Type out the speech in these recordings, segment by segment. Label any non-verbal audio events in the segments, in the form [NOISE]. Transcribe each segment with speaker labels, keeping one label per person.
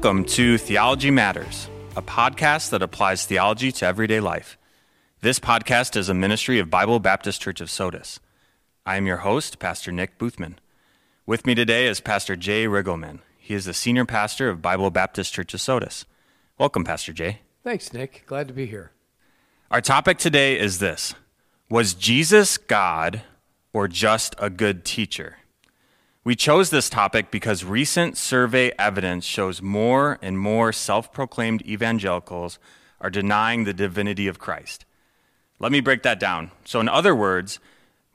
Speaker 1: Welcome to Theology Matters, a podcast that applies theology to everyday life. This podcast is a ministry of Bible Baptist Church of Sodus. I am your host, Pastor Nick Boothman. With me today is Pastor Jay Riggleman. He is the senior pastor of Bible Baptist Church of Sodus. Welcome, Pastor Jay.
Speaker 2: Thanks, Nick. Glad to be here.
Speaker 1: Our topic today is this Was Jesus God or just a good teacher? We chose this topic because recent survey evidence shows more and more self proclaimed evangelicals are denying the divinity of Christ. Let me break that down. So, in other words,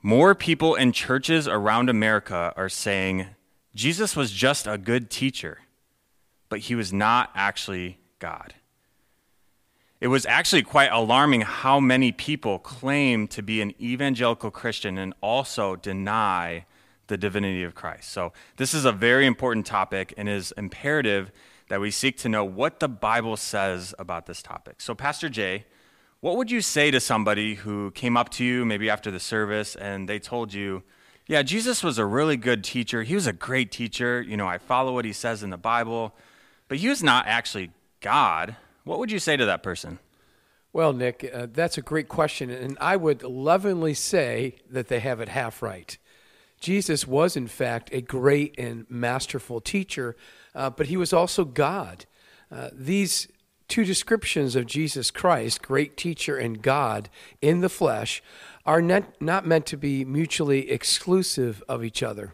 Speaker 1: more people in churches around America are saying Jesus was just a good teacher, but he was not actually God. It was actually quite alarming how many people claim to be an evangelical Christian and also deny the divinity of Christ. So, this is a very important topic and is imperative that we seek to know what the Bible says about this topic. So, Pastor Jay, what would you say to somebody who came up to you maybe after the service and they told you, yeah, Jesus was a really good teacher. He was a great teacher. You know, I follow what he says in the Bible, but he was not actually God. What would you say to that person?
Speaker 2: Well, Nick, uh, that's a great question. And I would lovingly say that they have it half right. Jesus was, in fact, a great and masterful teacher, uh, but he was also God. Uh, these two descriptions of Jesus Christ, great teacher and God in the flesh, are not, not meant to be mutually exclusive of each other.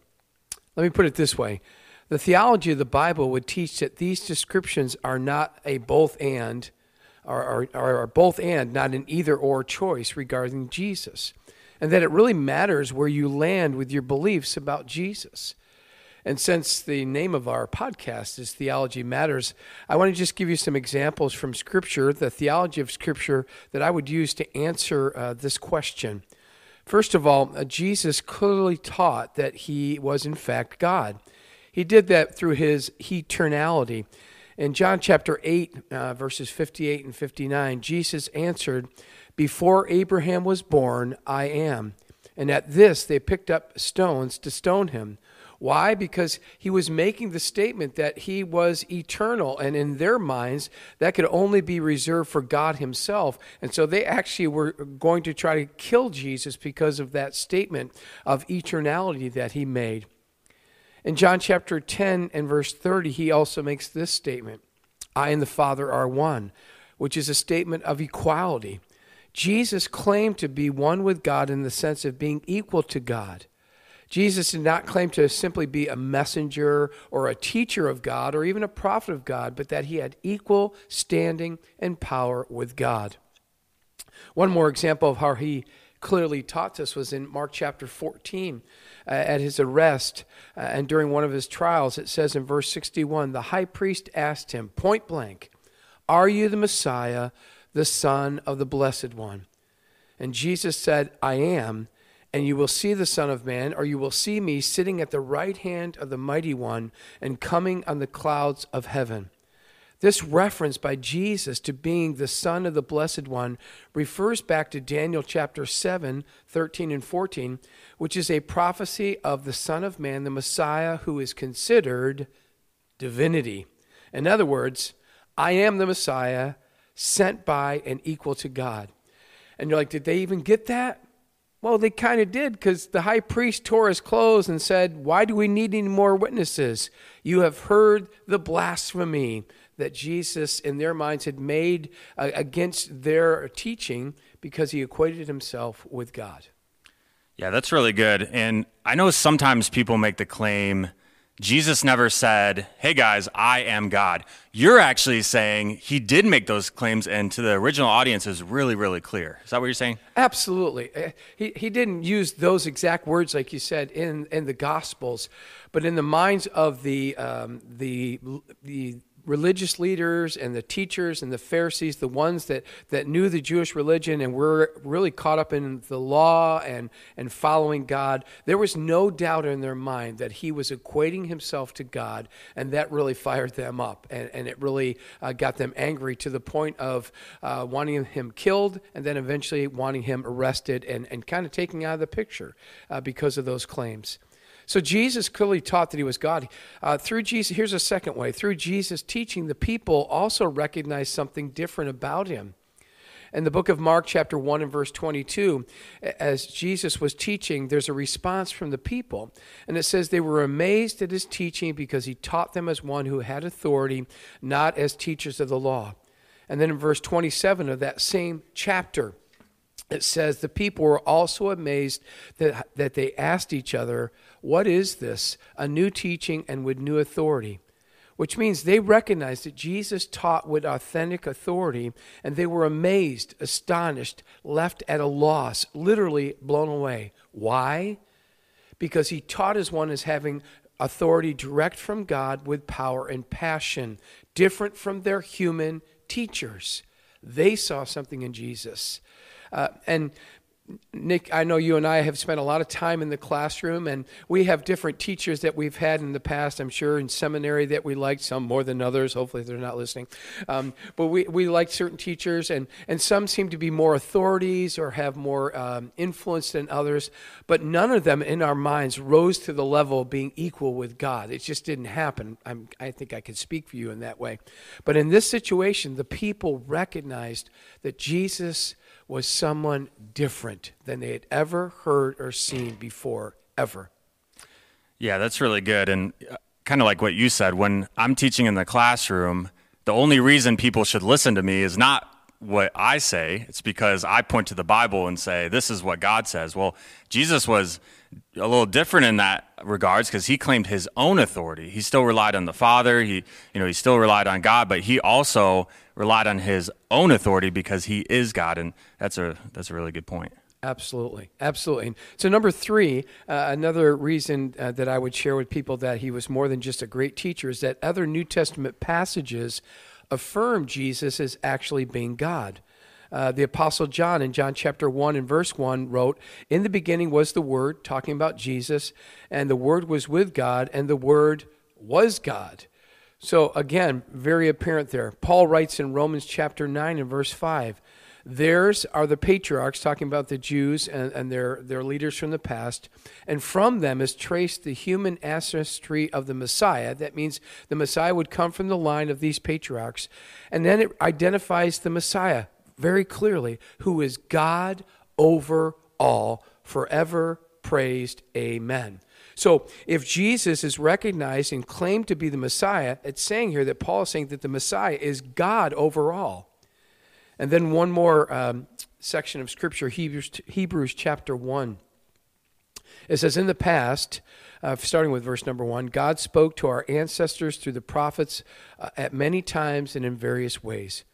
Speaker 2: Let me put it this way the theology of the Bible would teach that these descriptions are not a both and, are, are, are both and, not an either or choice regarding Jesus and that it really matters where you land with your beliefs about Jesus. And since the name of our podcast is Theology Matters, I want to just give you some examples from Scripture, the theology of Scripture that I would use to answer uh, this question. First of all, uh, Jesus clearly taught that he was, in fact, God. He did that through his eternality. In John chapter 8, uh, verses 58 and 59, Jesus answered, before Abraham was born, I am. And at this, they picked up stones to stone him. Why? Because he was making the statement that he was eternal, and in their minds, that could only be reserved for God himself. And so they actually were going to try to kill Jesus because of that statement of eternality that he made. In John chapter 10 and verse 30, he also makes this statement I and the Father are one, which is a statement of equality. Jesus claimed to be one with God in the sense of being equal to God. Jesus did not claim to simply be a messenger or a teacher of God or even a prophet of God, but that he had equal standing and power with God. One more example of how he clearly taught this was in Mark chapter 14. Uh, at his arrest uh, and during one of his trials, it says in verse 61 the high priest asked him point blank, Are you the Messiah? The Son of the Blessed One. And Jesus said, I am, and you will see the Son of Man, or you will see me sitting at the right hand of the Mighty One and coming on the clouds of heaven. This reference by Jesus to being the Son of the Blessed One refers back to Daniel chapter 7, 13 and 14, which is a prophecy of the Son of Man, the Messiah, who is considered divinity. In other words, I am the Messiah sent by and equal to God. And you're like, did they even get that? Well, they kind of did because the high priest tore his clothes and said, Why do we need any more witnesses? You have heard the blasphemy that Jesus, in their minds, had made uh, against their teaching because he equated himself with God.
Speaker 1: Yeah, that's really good. And I know sometimes people make the claim Jesus never said, Hey guys, I am God. You're actually saying he did make those claims, and to the original audience is really, really clear. Is that what you're saying?
Speaker 2: Absolutely. Uh, he, he didn't use those exact words, like you said, in, in the Gospels, but in the minds of the, um, the, the religious leaders and the teachers and the Pharisees, the ones that, that knew the Jewish religion and were really caught up in the law and, and following God, there was no doubt in their mind that he was equating himself to God, and that really fired them up. And, and it really uh, got them angry to the point of uh, wanting him killed and then eventually wanting him arrested and, and kind of taken out of the picture uh, because of those claims. So Jesus clearly taught that he was God. Uh, through Jesus, here's a second way. Through Jesus' teaching, the people also recognized something different about him. In the book of Mark, chapter 1 and verse 22, as Jesus was teaching, there's a response from the people. And it says they were amazed at his teaching because he taught them as one who had authority, not as teachers of the law. And then in verse 27 of that same chapter, it says the people were also amazed that, that they asked each other, What is this? A new teaching and with new authority which means they recognized that Jesus taught with authentic authority, and they were amazed, astonished, left at a loss, literally blown away. Why? Because he taught as one as having authority direct from God with power and passion, different from their human teachers. They saw something in Jesus. Uh, and Nick, I know you and I have spent a lot of time in the classroom, and we have different teachers that we've had in the past, I'm sure, in seminary that we liked, some more than others. Hopefully, they're not listening. Um, but we, we like certain teachers, and, and some seem to be more authorities or have more um, influence than others. But none of them in our minds rose to the level of being equal with God. It just didn't happen. I'm, I think I could speak for you in that way. But in this situation, the people recognized that Jesus was someone different than they had ever heard or seen before, ever.
Speaker 1: Yeah, that's really good. And uh, kind of like what you said, when I'm teaching in the classroom, the only reason people should listen to me is not what I say, it's because I point to the Bible and say, this is what God says. Well, Jesus was a little different in that regards because he claimed his own authority. He still relied on the Father. He, you know, he still relied on God, but he also relied on his own authority because he is God, and that's a that's a really good point.
Speaker 2: Absolutely, absolutely. So number three, uh, another reason uh, that I would share with people that he was more than just a great teacher is that other New Testament passages affirm Jesus as actually being God. Uh, the Apostle John in John chapter 1 and verse 1 wrote, In the beginning was the Word, talking about Jesus, and the Word was with God, and the Word was God. So again, very apparent there. Paul writes in Romans chapter 9 and verse 5, Theirs are the patriarchs, talking about the Jews and, and their, their leaders from the past, and from them is traced the human ancestry of the Messiah. That means the Messiah would come from the line of these patriarchs. And then it identifies the Messiah, very clearly, who is God over all, forever praised. Amen. So if Jesus is recognized and claimed to be the Messiah, it's saying here that Paul is saying that the Messiah is God over all. And then one more um, section of Scripture, Hebrews, Hebrews chapter 1. It says, In the past, uh, starting with verse number one, God spoke to our ancestors through the prophets uh, at many times and in various ways.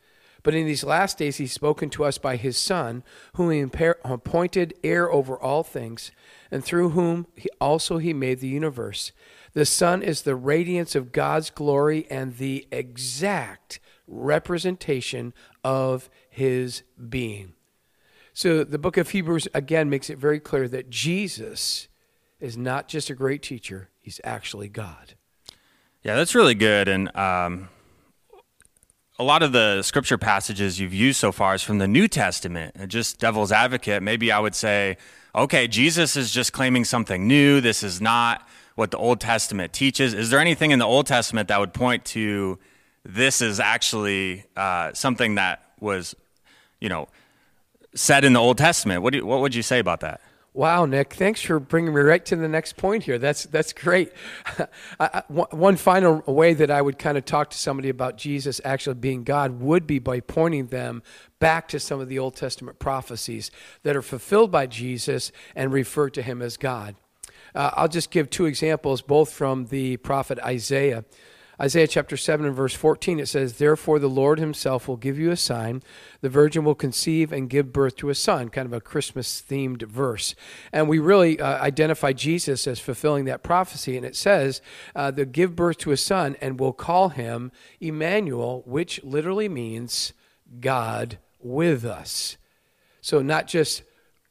Speaker 2: But in these last days, he's spoken to us by his Son, whom he appointed heir over all things, and through whom he also he made the universe. The Son is the radiance of God's glory and the exact representation of his being. So the book of Hebrews again makes it very clear that Jesus is not just a great teacher, he's actually God.
Speaker 1: Yeah, that's really good. And um, a lot of the scripture passages you've used so far is from the New Testament. Just devil's advocate, maybe I would say, okay, Jesus is just claiming something new. This is not what the Old Testament teaches. Is there anything in the Old Testament that would point to this is actually uh, something that was, you know, said in the Old Testament? What, you, what would you say about that?
Speaker 2: Wow, Nick, thanks for bringing me right to the next point here. That's that's great. [LAUGHS] one final way that I would kind of talk to somebody about Jesus actually being God would be by pointing them back to some of the Old Testament prophecies that are fulfilled by Jesus and refer to him as God. Uh, I'll just give two examples, both from the prophet Isaiah. Isaiah chapter 7 and verse 14, it says, Therefore the Lord himself will give you a sign. The virgin will conceive and give birth to a son, kind of a Christmas themed verse. And we really uh, identify Jesus as fulfilling that prophecy. And it says, uh, They'll give birth to a son and will call him Emmanuel, which literally means God with us. So not just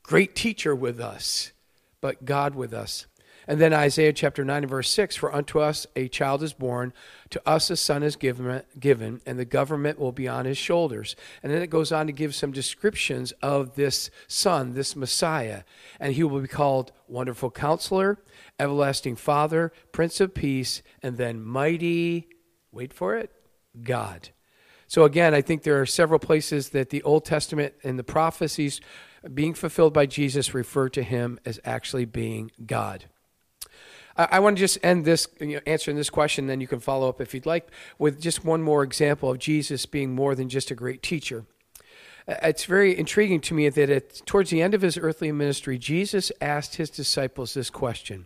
Speaker 2: great teacher with us, but God with us. And then Isaiah chapter 9 and verse 6 For unto us a child is born, to us a son is given, given, and the government will be on his shoulders. And then it goes on to give some descriptions of this son, this Messiah. And he will be called Wonderful Counselor, Everlasting Father, Prince of Peace, and then Mighty, wait for it, God. So again, I think there are several places that the Old Testament and the prophecies being fulfilled by Jesus refer to him as actually being God. I, want to just end this, you know, answering this question, then you can follow up if you'd like, with just one more example of Jesus being more than just a great teacher. Uh, it's very intriguing to me that at, towards the end of his earthly ministry, Jesus asked his disciples this question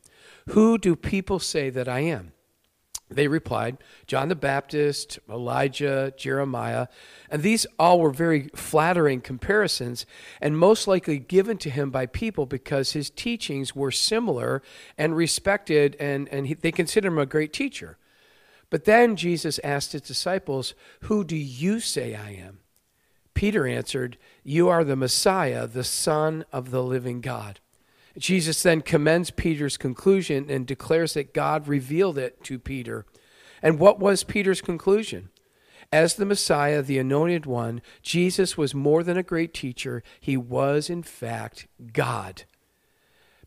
Speaker 2: Who do people say that I am? They replied, John the Baptist, Elijah, Jeremiah. And these all were very flattering comparisons and most likely given to him by people because his teachings were similar and respected, and, and he, they considered him a great teacher. But then Jesus asked his disciples, Who do you say I am? Peter answered, You are the Messiah, the Son of the living God. Jesus then commends Peter's conclusion and declares that God revealed it to Peter. And what was Peter's conclusion? As the Messiah, the anointed one, Jesus was more than a great teacher. He was, in fact, God.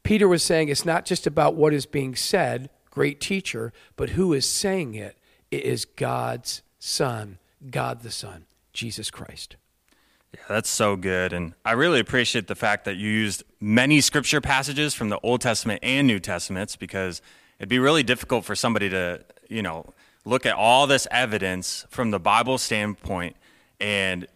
Speaker 2: Peter was saying it's not just about what is being said, great teacher, but who is saying it. It is God's Son, God the Son, Jesus Christ.
Speaker 1: Yeah, that's so good. And I really appreciate the fact that you used many scripture passages from the Old Testament and New Testaments because it'd be really difficult for somebody to, you know, look at all this evidence from the Bible standpoint and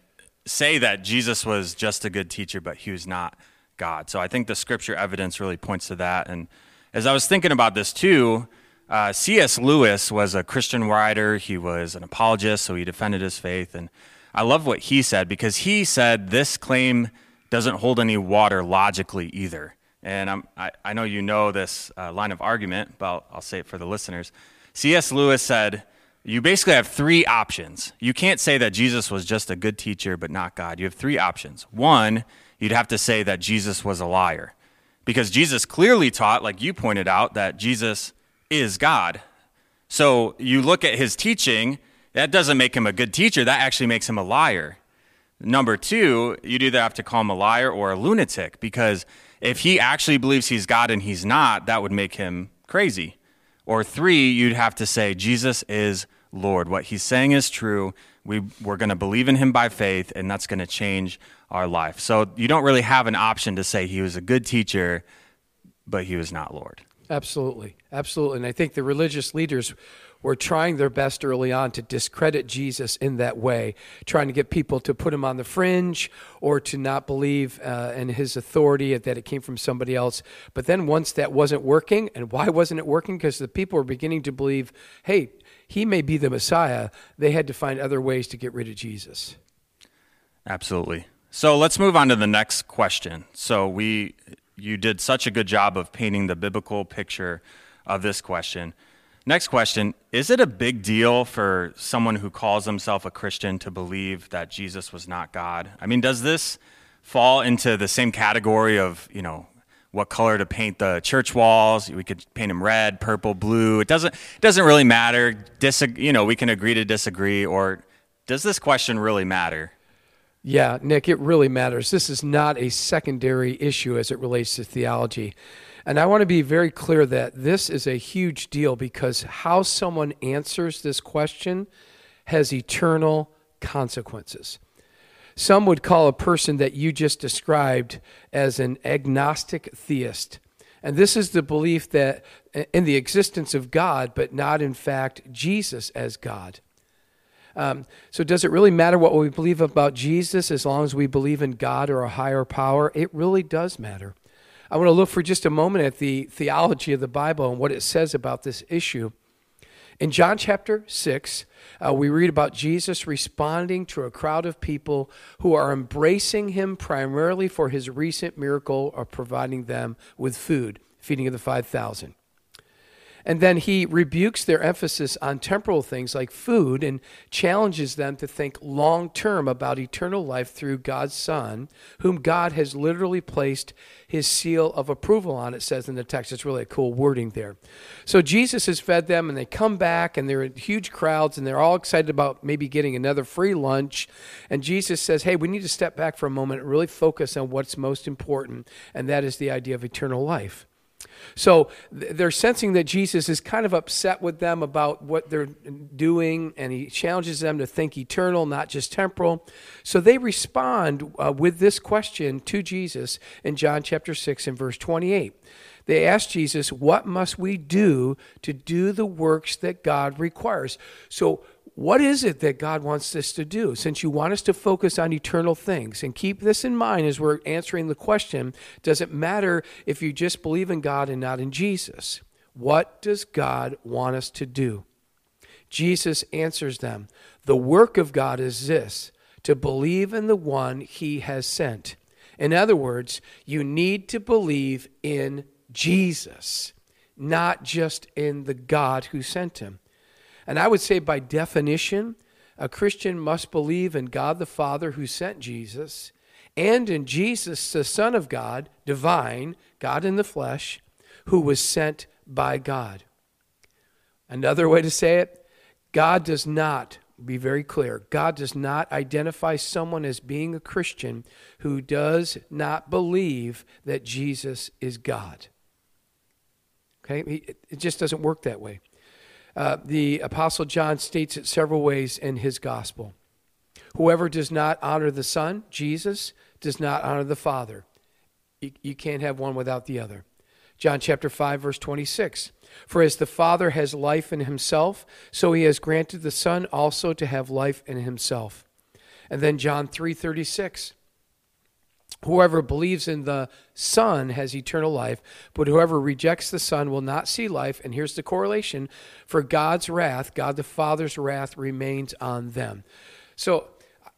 Speaker 1: say that Jesus was just a good teacher, but he was not God. So I think the scripture evidence really points to that. And as I was thinking about this too, uh, C.S. Lewis was a Christian writer. He was an apologist, so he defended his faith. And I love what he said because he said this claim doesn't hold any water logically either. And i I, know you know this uh, line of argument, but I'll, I'll say it for the listeners. C.S. Lewis said, You basically have three options. You can't say that Jesus was just a good teacher, but not God. You have three options. One, you'd have to say that Jesus was a liar. Because Jesus clearly taught, like you pointed out, that Jesus is God. So you look at his teaching that doesn't make him a good teacher. That actually makes him a liar. Number two, you'd either have to call him a liar or a lunatic because if he actually believes he's God and he's not, that would make him crazy. Or three, you'd have to say, Jesus is Lord. What he's saying is true. We, we're going to believe in him by faith, and that's going to change our life. So you don't really have an option to say he was a good teacher, but he was not Lord.
Speaker 2: Absolutely. Absolutely. And I think the religious leaders were trying their best early on to discredit Jesus in that way, trying to get people to put him on the fringe or to not believe uh, in his authority that it came from somebody else. But then once that wasn't working, and why wasn't it working? Because the people were beginning to believe, hey, he may be the Messiah. They had to find other ways to get rid of Jesus.
Speaker 1: Absolutely. So let's move on to the next question. So we you did such a good job of painting the biblical picture of this question. Next question Is it a big deal for someone who calls himself a Christian to believe that Jesus was not God? I mean, does this fall into the same category of, you know, what color to paint the church walls? We could paint them red, purple, blue. It doesn't, it doesn't really matter. Disag- you know, we can agree to disagree. Or does this question really matter?
Speaker 2: Yeah, Nick, it really matters. This is not a secondary issue as it relates to theology. And I want to be very clear that this is a huge deal because how someone answers this question has eternal consequences. Some would call a person that you just described as an agnostic theist. And this is the belief that in the existence of God, but not in fact Jesus as God. Um, so, does it really matter what we believe about Jesus as long as we believe in God or a higher power? It really does matter. I want to look for just a moment at the theology of the Bible and what it says about this issue. In John chapter 6, uh, we read about Jesus responding to a crowd of people who are embracing him primarily for his recent miracle of providing them with food, feeding of the 5,000. And then he rebukes their emphasis on temporal things like food and challenges them to think long term about eternal life through God's Son, whom God has literally placed his seal of approval on, it says in the text. It's really a cool wording there. So Jesus has fed them, and they come back, and they're in huge crowds, and they're all excited about maybe getting another free lunch. And Jesus says, Hey, we need to step back for a moment and really focus on what's most important, and that is the idea of eternal life. So they're sensing that Jesus is kind of upset with them about what they're doing, and he challenges them to think eternal, not just temporal. So they respond uh, with this question to Jesus in John chapter 6 and verse 28. They ask Jesus, What must we do to do the works that God requires? So what is it that God wants us to do? Since you want us to focus on eternal things, and keep this in mind as we're answering the question does it matter if you just believe in God and not in Jesus? What does God want us to do? Jesus answers them The work of God is this to believe in the one he has sent. In other words, you need to believe in Jesus, not just in the God who sent him. And I would say, by definition, a Christian must believe in God the Father who sent Jesus and in Jesus, the Son of God, divine, God in the flesh, who was sent by God. Another way to say it God does not, be very clear, God does not identify someone as being a Christian who does not believe that Jesus is God. Okay? It just doesn't work that way. Uh, the Apostle John states it several ways in his gospel. Whoever does not honor the Son, Jesus, does not honor the Father. You, you can't have one without the other. John chapter 5, verse 26. For as the Father has life in himself, so he has granted the Son also to have life in himself. And then John 3:36. Whoever believes in the Son has eternal life, but whoever rejects the Son will not see life. And here's the correlation for God's wrath, God the Father's wrath remains on them. So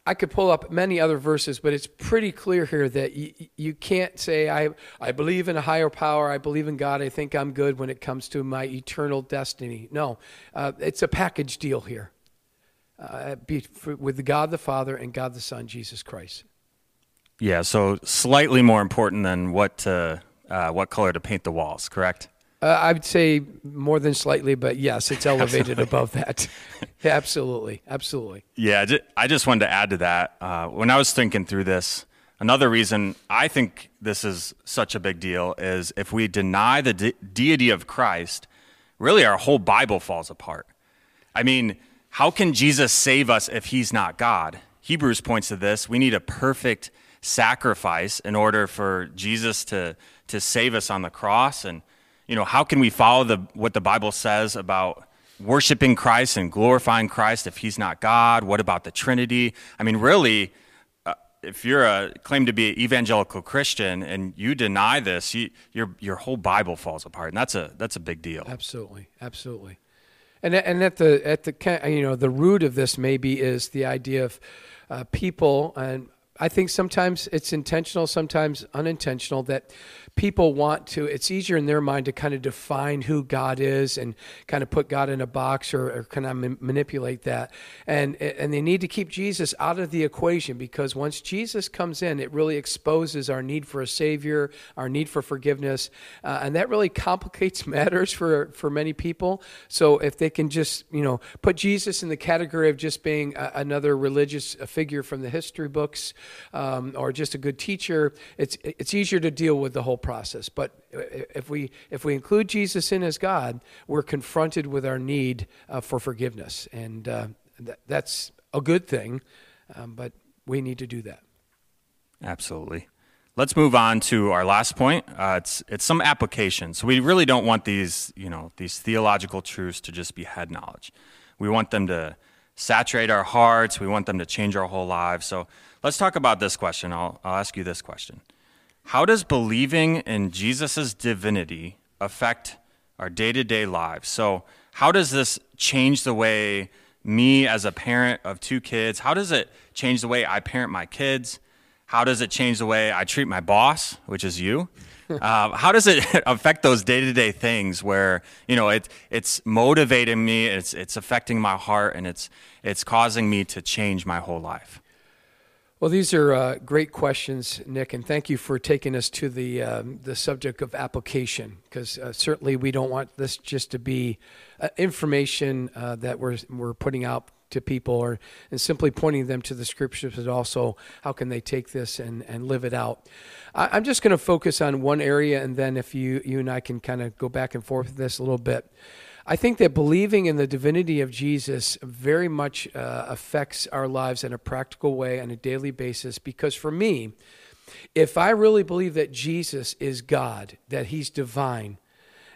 Speaker 2: I could pull up many other verses, but it's pretty clear here that you, you can't say, I, I believe in a higher power, I believe in God, I think I'm good when it comes to my eternal destiny. No, uh, it's a package deal here uh, with God the Father and God the Son, Jesus Christ.
Speaker 1: Yeah, so slightly more important than what to, uh, what color to paint the walls, correct?
Speaker 2: Uh, I would say more than slightly, but yes, it's [LAUGHS] elevated above that. [LAUGHS] Yeah, absolutely, absolutely.
Speaker 1: Yeah, I just wanted to add to that. Uh, when I was thinking through this, another reason I think this is such a big deal is if we deny the de- deity of Christ, really our whole Bible falls apart. I mean, how can Jesus save us if he's not God? Hebrews points to this. We need a perfect sacrifice in order for Jesus to, to save us on the cross. And, you know, how can we follow the, what the Bible says about worshiping Christ and glorifying Christ if he's not God? What about the Trinity? I mean, really, uh, if you're a claim to be an evangelical Christian and you deny this, you, your, your whole Bible falls apart. And that's a, that's a big deal.
Speaker 2: Absolutely. Absolutely. And, and at the, at the, you know, the root of this maybe is the idea of uh, people and I think sometimes it's intentional, sometimes unintentional that people want to, it's easier in their mind to kind of define who God is and kind of put God in a box or, or kind of ma- manipulate that. And, and they need to keep Jesus out of the equation because once Jesus comes in, it really exposes our need for a Savior, our need for forgiveness. Uh, and that really complicates [LAUGHS] matters for, for many people. So if they can just, you know, put Jesus in the category of just being a, another religious figure from the history books um, or just a good teacher, it's, it's easier to deal with the whole process. But if we if we include Jesus in as God, we're confronted with our need uh, for forgiveness, and uh, th- that's a good thing. Um, but we need to do that.
Speaker 1: Absolutely. Let's move on to our last point. Uh, it's it's some application. So we really don't want these you know these theological truths to just be head knowledge. We want them to saturate our hearts. We want them to change our whole lives. So let's talk about this question. I'll I'll ask you this question. How does believing in Jesus' divinity affect our day to day lives? So, how does this change the way me, as a parent of two kids, how does it change the way I parent my kids? How does it change the way I treat my boss, which is you? [LAUGHS] Uh, how does it [LAUGHS] affect those day-to-day things where you know it, it's motivating me, it's it's affecting my heart, and it's it's causing me to change my whole life?
Speaker 2: Well, these are uh, great questions, Nick, and thank you for taking us to the um, the subject of application, because uh, certainly we don't want this just to be uh, information uh, that we're we're putting out to people, or and simply pointing them to the scriptures, but also how can they take this and, and live it out. I, am just going to focus on one area, and then if you you and I can kind of go back and forth with this a little bit. I think that believing in the divinity of Jesus very much uh, affects our lives in a practical way on a daily basis because for me, if I really believe that Jesus is God, that he's divine,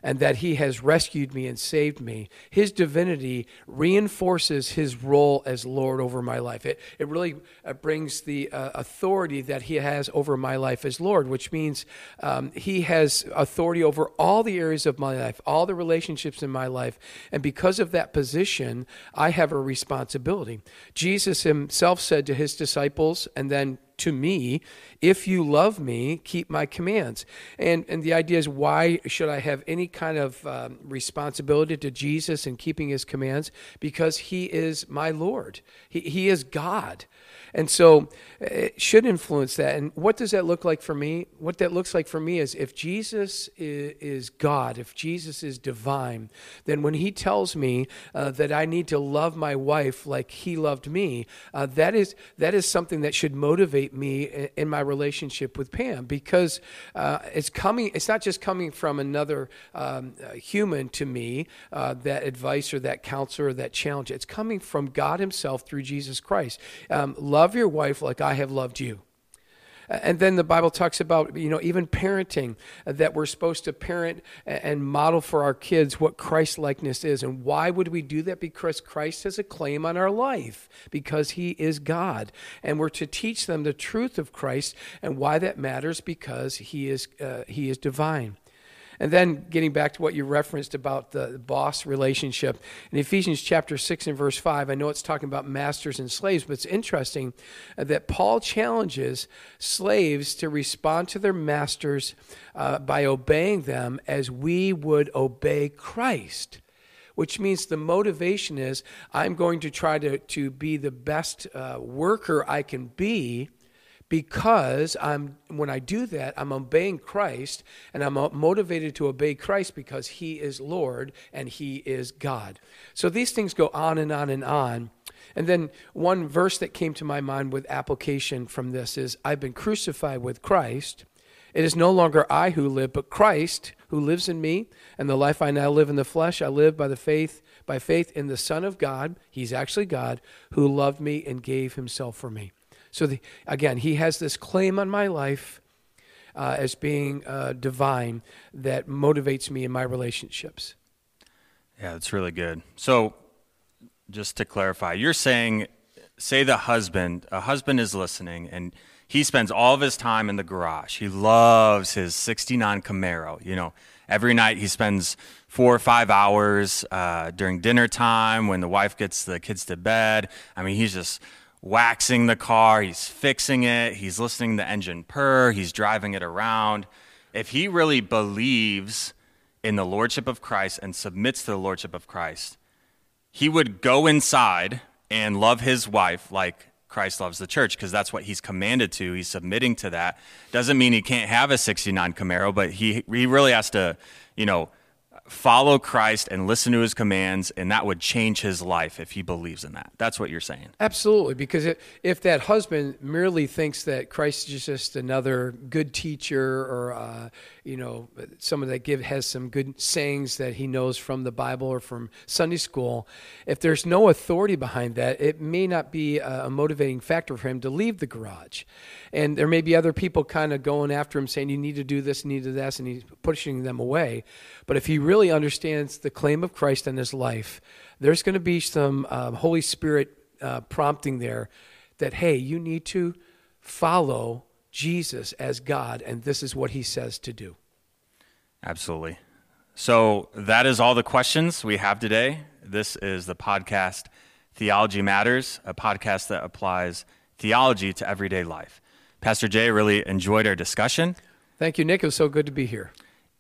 Speaker 2: and that he has rescued me and saved me. His divinity reinforces his role as Lord over my life. It, it really uh, brings the uh, authority that he has over my life as Lord, which means um, he has authority over all the areas of my life, all the relationships in my life. And because of that position, I have a responsibility. Jesus himself said to his disciples, and then to me, if you love me, keep my commands. And, and the idea is, why should I have any kind of um, responsibility to Jesus in keeping his commands? Because he is my Lord, he, he is God. And so it should influence that. And what does that look like for me? What that looks like for me is if Jesus is, God, if Jesus is divine, then when he tells me uh, that I need to love my wife like he loved me, uh, that is that is something that should motivate me in my relationship with Pam because uh, it's coming. It's not just coming from another um, human to me uh, that advice or that counsel or that challenge. It's coming from God Himself through Jesus Christ. Um, love love your wife like I have loved you. And then the Bible talks about, you know, even parenting, that we're supposed to parent and model for our kids what Christ likeness is. And why would we do that? Because Christ has a claim on our life, because he is God. And we're to teach them the truth of Christ and why that matters because he is, uh, he is divine. And then getting back to what you referenced about the boss relationship in Ephesians chapter 6 and verse 5, I know it's talking about masters and slaves, but it's interesting that Paul challenges slaves to respond to their masters uh, by obeying them as we would obey Christ which means the motivation is I'm going to try to, to be the best uh, worker I can be because I'm when I do that, I'm obeying Christ and I'm uh, motivated to obey Christ because he is Lord and he is God. So these things go on and on and on. And then one verse that came to my mind with application from this is I've been crucified with Christ. It is no longer I who live, but Christ who lives in me, and the life I now live in the flesh, I live by the faith by faith in the Son of God, he's actually God, who loved me and gave himself for me. So, the, again, he has this claim on my life uh, as being uh, divine that motivates me in my relationships.
Speaker 1: Yeah, that's really good. So, just to clarify, you're saying, say the husband, a husband is listening and he spends all of his time in the garage. He loves his 69 Camaro. You know, every night he spends four or five hours uh, during dinner time when the wife gets the kids to bed. I mean, he's just waxing the car, he's fixing it, he's listening to the engine purr, he's driving it around. If he really believes in the lordship of Christ and submits to the lordship of Christ, he would go inside and love his wife like Christ loves the church because that's what he's commanded to. He's submitting to that. Doesn't mean he can't have a 69 Camaro, but he he really has to, you know, follow Christ and listen to his commands, and that would change his life if he believes in that. That's what you're saying.
Speaker 2: Absolutely, because if if that husband merely thinks that Christ is just another good teacher or uh, you know, someone that give has some good sayings that he knows from the Bible or from Sunday school, if there's no authority behind that, it may not be a motivating factor for him to leave the garage. And there may be other people kind of going after him saying, you need to do this, you need to do this, and he's pushing them away. But if he really understands the claim of Christ in his life, there's going to be some um, Holy Spirit uh, prompting there that, hey, you need to follow Jesus as God, and this is what he says to do.
Speaker 1: Absolutely. So that is all the questions we have today. This is the podcast Theology Matters, a podcast that applies theology to everyday life. Pastor Jay, really enjoyed our discussion.
Speaker 2: Thank you, Nick. It was so good to be here.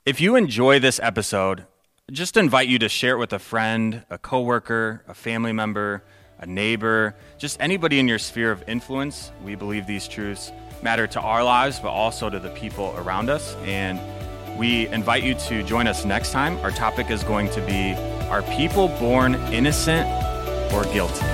Speaker 1: If you enjoy this episode, just invite you to share it with a friend, a coworker, a family member, a neighbor, just anybody in your sphere of influence. We believe these truths matter to our lives, but also to the people around us. And we invite you to join us next time. Our topic is going to be Are people born innocent or guilty?